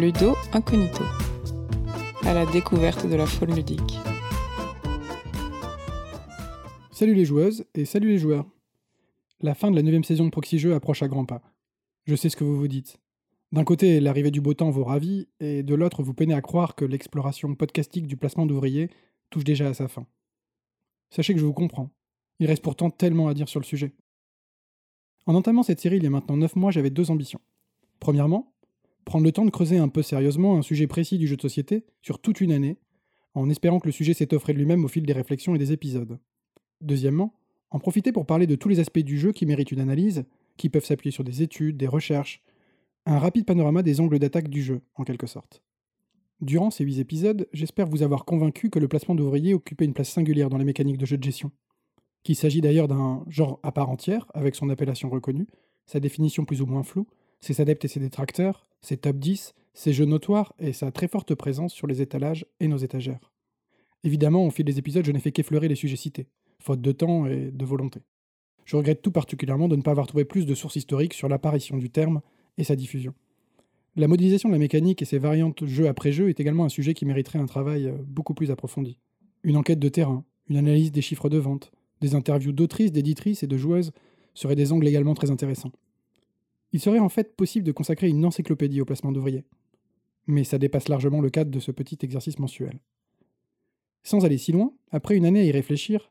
Ludo Incognito, à la découverte de la faune ludique. Salut les joueuses et salut les joueurs. La fin de la neuvième saison de Proxy approche à grands pas. Je sais ce que vous vous dites. D'un côté, l'arrivée du beau temps vous ravit, et de l'autre, vous peinez à croire que l'exploration podcastique du placement d'ouvriers touche déjà à sa fin. Sachez que je vous comprends. Il reste pourtant tellement à dire sur le sujet. En entamant cette série il y a maintenant 9 mois, j'avais deux ambitions. Premièrement, prendre le temps de creuser un peu sérieusement un sujet précis du jeu de société sur toute une année, en espérant que le sujet s'étofferait de lui-même au fil des réflexions et des épisodes. Deuxièmement, en profiter pour parler de tous les aspects du jeu qui méritent une analyse, qui peuvent s'appuyer sur des études, des recherches, un rapide panorama des angles d'attaque du jeu, en quelque sorte. Durant ces huit épisodes, j'espère vous avoir convaincu que le placement d'ouvriers occupait une place singulière dans les mécaniques de jeu de gestion. Qu'il s'agit d'ailleurs d'un genre à part entière, avec son appellation reconnue, sa définition plus ou moins floue, ses adeptes et ses détracteurs, ses top 10, ses jeux notoires et sa très forte présence sur les étalages et nos étagères. Évidemment, au fil des épisodes, je n'ai fait qu'effleurer les sujets cités, faute de temps et de volonté. Je regrette tout particulièrement de ne pas avoir trouvé plus de sources historiques sur l'apparition du terme et sa diffusion. La modélisation de la mécanique et ses variantes jeu après jeu est également un sujet qui mériterait un travail euh, beaucoup plus approfondi. Une enquête de terrain, une analyse des chiffres de vente, des interviews d'autrices, d'éditrices et de joueuses seraient des angles également très intéressants. Il serait en fait possible de consacrer une encyclopédie au placement d'ouvriers. Mais ça dépasse largement le cadre de ce petit exercice mensuel. Sans aller si loin, après une année à y réfléchir,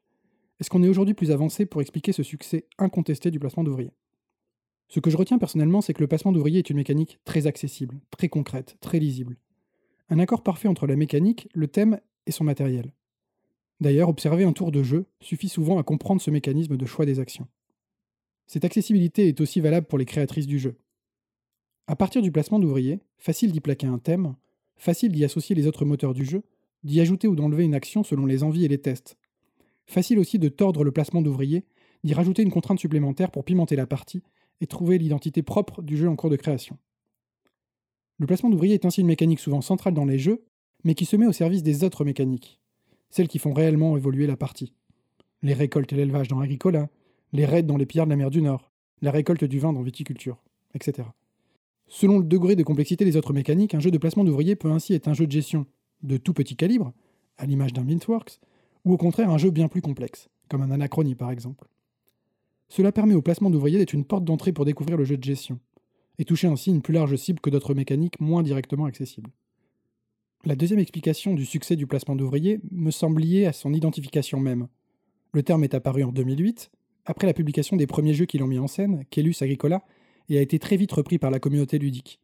est-ce qu'on est aujourd'hui plus avancé pour expliquer ce succès incontesté du placement d'ouvriers? Ce que je retiens personnellement, c'est que le placement d'ouvriers est une mécanique très accessible, très concrète, très lisible. Un accord parfait entre la mécanique, le thème et son matériel. D'ailleurs, observer un tour de jeu suffit souvent à comprendre ce mécanisme de choix des actions. Cette accessibilité est aussi valable pour les créatrices du jeu. À partir du placement d'ouvriers, facile d'y plaquer un thème, facile d'y associer les autres moteurs du jeu, d'y ajouter ou d'enlever une action selon les envies et les tests. Facile aussi de tordre le placement d'ouvriers, d'y rajouter une contrainte supplémentaire pour pimenter la partie et trouver l'identité propre du jeu en cours de création. Le placement d'ouvriers est ainsi une mécanique souvent centrale dans les jeux, mais qui se met au service des autres mécaniques, celles qui font réellement évoluer la partie. Les récoltes et l'élevage dans Agricola, les raids dans les pillards de la mer du Nord, la récolte du vin dans Viticulture, etc. Selon le degré de complexité des autres mécaniques, un jeu de placement d'ouvriers peut ainsi être un jeu de gestion de tout petit calibre, à l'image d'un Mintworks, ou au contraire un jeu bien plus complexe, comme un Anachronie par exemple. Cela permet au placement d'ouvriers d'être une porte d'entrée pour découvrir le jeu de gestion, et toucher ainsi une plus large cible que d'autres mécaniques moins directement accessibles. La deuxième explication du succès du placement d'ouvriers me semble liée à son identification même. Le terme est apparu en 2008, après la publication des premiers jeux qui l'ont mis en scène, Kellus Agricola, et a été très vite repris par la communauté ludique.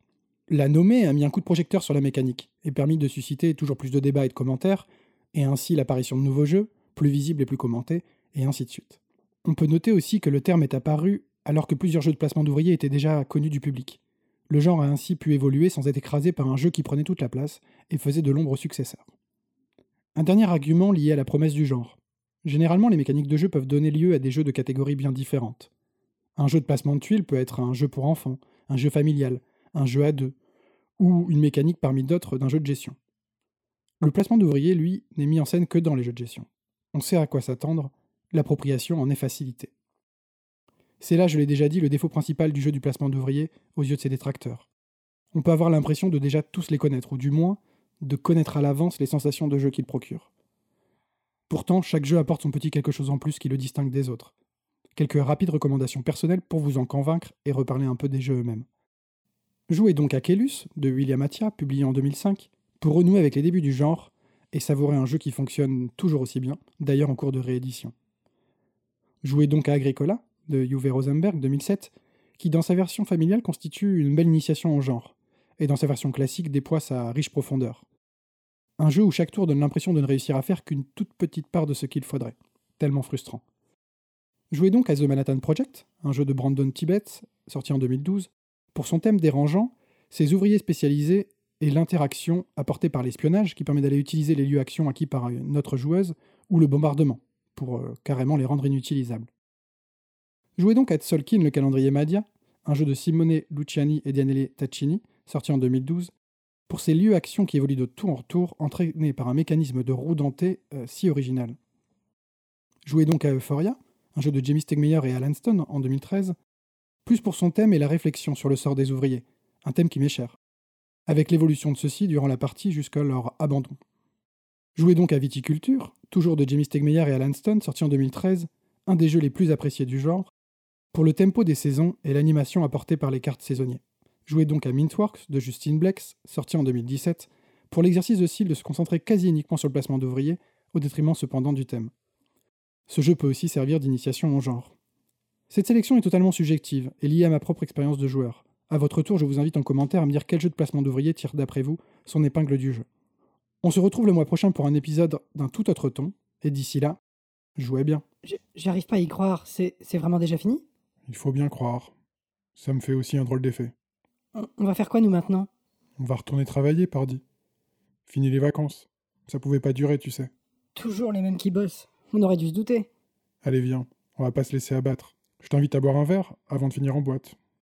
La nommée a mis un coup de projecteur sur la mécanique, et permis de susciter toujours plus de débats et de commentaires, et ainsi l'apparition de nouveaux jeux, plus visibles et plus commentés, et ainsi de suite. On peut noter aussi que le terme est apparu alors que plusieurs jeux de placement d'ouvriers étaient déjà connus du public. Le genre a ainsi pu évoluer sans être écrasé par un jeu qui prenait toute la place et faisait de l'ombre successeurs. Un dernier argument lié à la promesse du genre. Généralement, les mécaniques de jeu peuvent donner lieu à des jeux de catégories bien différentes. Un jeu de placement de tuiles peut être un jeu pour enfants, un jeu familial, un jeu à deux, ou une mécanique parmi d'autres d'un jeu de gestion. Le placement d'ouvriers, lui, n'est mis en scène que dans les jeux de gestion. On sait à quoi s'attendre, l'appropriation en est facilitée. C'est là, je l'ai déjà dit, le défaut principal du jeu du placement d'ouvriers aux yeux de ses détracteurs. On peut avoir l'impression de déjà tous les connaître, ou du moins de connaître à l'avance les sensations de jeu qu'ils procurent. Pourtant, chaque jeu apporte son petit quelque chose en plus qui le distingue des autres. Quelques rapides recommandations personnelles pour vous en convaincre et reparler un peu des jeux eux-mêmes. Jouez donc à Kellus, de William Attia, publié en 2005, pour renouer avec les débuts du genre et savourer un jeu qui fonctionne toujours aussi bien, d'ailleurs en cours de réédition. Jouez donc à Agricola, de Uwe Rosenberg 2007, qui dans sa version familiale constitue une belle initiation au genre, et dans sa version classique déploie sa riche profondeur. Un jeu où chaque tour donne l'impression de ne réussir à faire qu'une toute petite part de ce qu'il faudrait, tellement frustrant. Jouez donc à The Manhattan Project, un jeu de Brandon Tibet, sorti en 2012, pour son thème dérangeant, ses ouvriers spécialisés et l'interaction apportée par l'espionnage qui permet d'aller utiliser les lieux actions acquis par une autre joueuse, ou le bombardement, pour euh, carrément les rendre inutilisables. Jouez donc à Tzolkin le calendrier Madia, un jeu de Simone Luciani et Daniele Taccini, sorti en 2012, pour ces lieux actions qui évoluent de tour en tour, entraînés par un mécanisme de roue dentée euh, si original. Jouez donc à Euphoria, un jeu de Jamie Stegmeyer et Alan Stone en 2013, plus pour son thème et la réflexion sur le sort des ouvriers, un thème qui m'est cher. avec l'évolution de ceux-ci durant la partie jusqu'à leur abandon. Jouez donc à Viticulture, toujours de Jamie Stegmeyer et Alan Stone, sorti en 2013, un des jeux les plus appréciés du genre, pour le tempo des saisons et l'animation apportée par les cartes saisonniers. Jouez donc à Mintworks de Justine Blex, sorti en 2017, pour l'exercice de style de se concentrer quasi uniquement sur le placement d'ouvriers, au détriment cependant du thème. Ce jeu peut aussi servir d'initiation au genre. Cette sélection est totalement subjective et liée à ma propre expérience de joueur. À votre tour, je vous invite en commentaire à me dire quel jeu de placement d'ouvriers tire d'après vous son épingle du jeu. On se retrouve le mois prochain pour un épisode d'un tout autre ton, et d'ici là, jouez bien. J'arrive pas à y croire, c'est vraiment déjà fini? Il faut bien croire. Ça me fait aussi un drôle d'effet. On, va faire quoi nous maintenant? On va retourner travailler, pardi. Fini les vacances. Ça pouvait pas durer, tu sais. Toujours les mêmes qui bossent. On aurait dû se douter. Allez, viens, on va pas se laisser abattre. Je t'invite à boire un verre avant de finir en boîte.